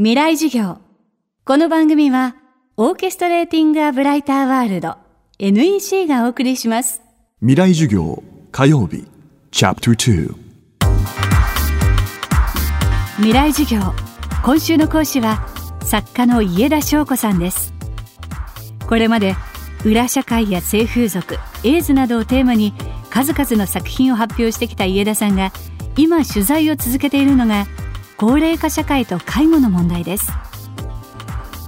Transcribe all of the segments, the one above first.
未来授業。この番組はオーケストレーティング・ア・ブライター・ワールド NEC がお送りします。未来授業火曜日。チャプター未来授業。今週の講師は作家の家田翔子さんです。これまで裏社会や性風俗エイズなどをテーマに数々の作品を発表してきた家田さんが今取材を続けているのが高齢化社会と介護の問題です。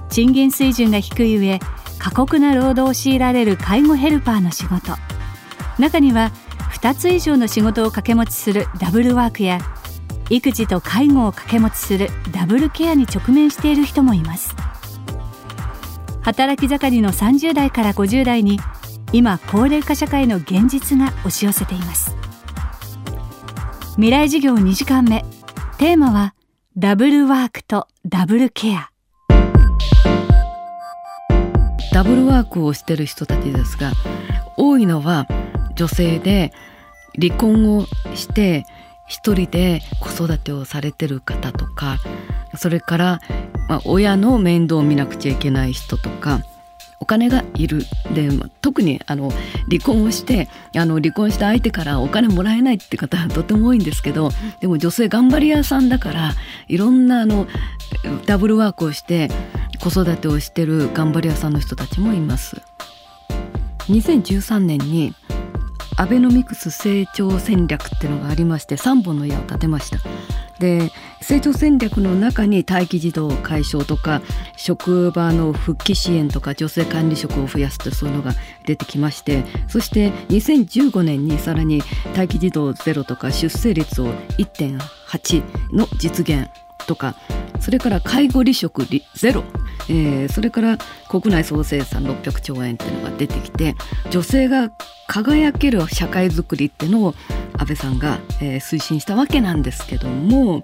賃金水準が低い上過酷な労働を強いられる介護ヘルパーの仕事。中には2つ以上の仕事を掛け持ちするダブルワークや育児と介護を掛け持ちするダブルケアに直面している人もいます。働き盛りの30代から50代に今高齢化社会の現実が押し寄せています。未来授業2時間目。テーマはダブルワークとダブルケア。ダブルワークをしてる人たちですが多いのは女性で離婚をして一人で子育てをされてる方とかそれから、まあ、親の面倒を見なくちゃいけない人とかお金がいるで特にあの離婚をしてあの離婚した相手からお金もらえないって方はとても多いんですけどでも女性頑張り屋さんだからいろんなあのダブルワークをして子育てをしてる頑張り屋さんの人たちもいます。2013年にアベノミクス成長戦略っていうのがありまして3本の矢を立てました。で成長戦略の中に待機児童解消とか職場の復帰支援とか女性管理職を増やすとそういうのが出てきましてそして2015年にさらに待機児童ゼロとか出生率を1.8の実現とかそれから介護離職ゼロ、えー、それから国内総生産600兆円っていうのが出てきて女性が輝ける社会づくりっていうのを安倍さんが、えー、推進したわけなんですけども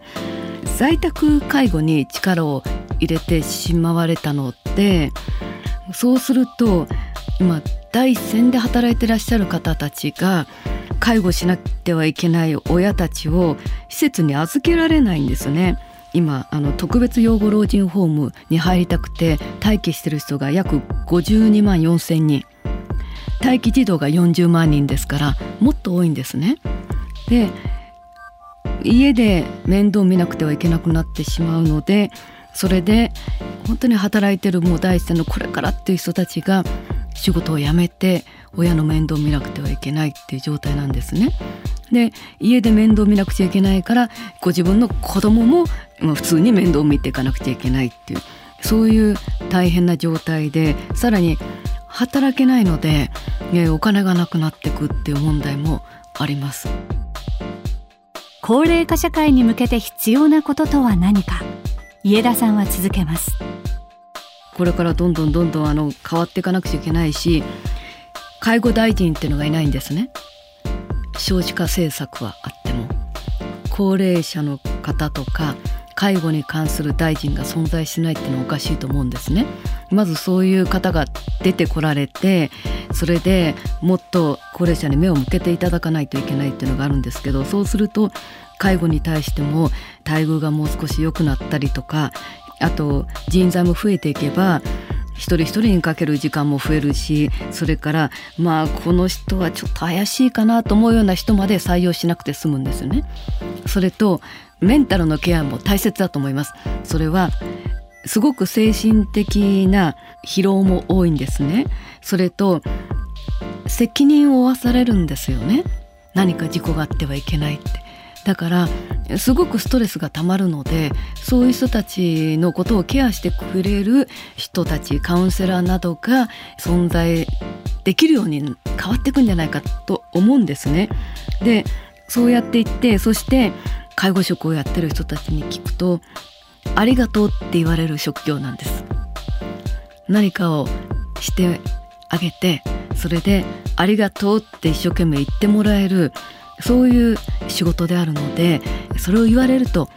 在宅介護に力を入れてしまわれたのでそうすると今第一線で働いてらっしゃる方たちが介護しなくてはいけない親たちを施設に預けられないんですね。今あの特別養護老人ホームに入りたくて待機してる人が約52万4千人待機児童が40万人ですからもっと多いんですね。で家で面倒見なくてはいけなくなってしまうのでそれで本当に働いてるもう第一線のこれからっていう人たちが仕事を辞めて親の面倒を見なくてはいけないっていう状態なんですね。で家で面倒を見なくちゃいけないからご自分の子供もまあ、普通に面倒を見ていかなくちゃいけないっていうそういう大変な状態でさらに働けないので、ね、お金がなくなっていくっていう問題もあります。高齢化社会に向けて必要なこととは何か？家田さんは続けます。これからどんどんどんどんあの変わっていかなくちゃいけないし介護大臣っていうのがいないんですね少子化政策はあっても高齢者の方とか介護に関する大臣が存在しないってのはおかしいと思うんですね。まずそういう方が出てこられてそれでもっと高齢者に目を向けていただかないといけないっていうのがあるんですけどそうすると介護に対しても待遇がもう少し良くなったりとかあと人材も増えていけば一人一人にかける時間も増えるしそれからまあこの人はちょっと怪しいかなと思うような人まで採用しなくて済むんですよね。それとメンタルのケアも大切だと思います。それはすごく精神的な疲労も多いんですね。それと責任を負わされるんですよね。何か事故があってはいけないって。だからすごくストレスがたまるのでそういう人たちのことをケアしてくれる人たちカウンセラーなどが存在できるように変わっていくんじゃないかと思うんですね。でそうやっていってそして介護職をやってる人たちに聞くとありがとうって言われる職業なんです何かをしてあげてそれでありがとうって一生懸命言ってもらえるそういう仕事であるのでそれを言われると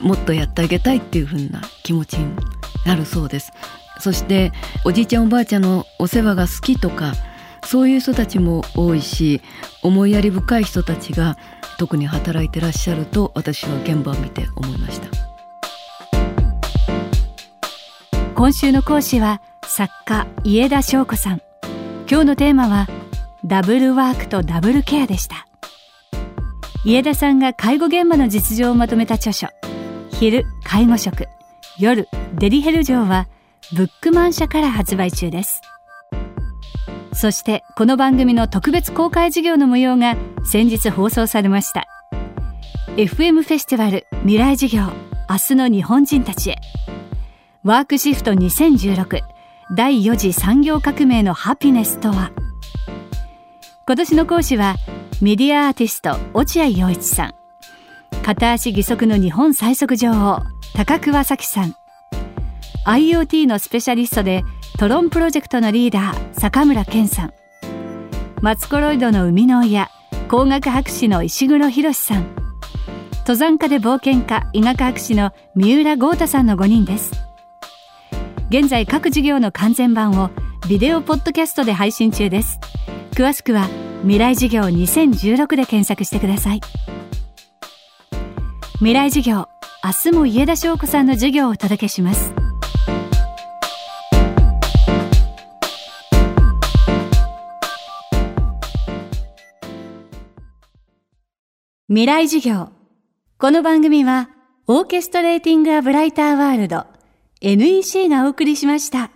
もっとやってあげたいっていう風な気持ちになるそうです。そしておじいちゃんおばあちゃんのお世話が好きとかそういう人たちも多いし思いやり深い人たちが特に働いてらっしゃると私は現場を見て思いました。今週の講師は作家家田翔子さん。今日のテーマはダブルワークとダブルケアでした。家田さんが介護現場の実情をまとめた著書昼介護食夜デリヘル嬢はブックマン社から発売中です。そしてこの番組の特別公開授業の模様が先日放送されました。FM フェスティバル未来授業明日の日本人たちへ。ワークシフト2016第4次産業革命のハピネスとは。今年の講師はメディアアーティスト落合陽一さん。片足義足の日本最速女王高桑咲さん。IoT のスペシャリストでトロンプロジェクトのリーダー坂村健さん。マツコロイドの生みの親工学博士の石黒博さん。登山家で冒険家医学博士の三浦豪太さんの5人です。現在各授業の完全版をビデオポッドキャストで配信中です。詳しくは未来授業2016で検索してください未来授業明日も家田翔子さんの授業をお届けします未来授業この番組はオーケストレーティング・ア・ブライター・ワールド NEC がお送りしました。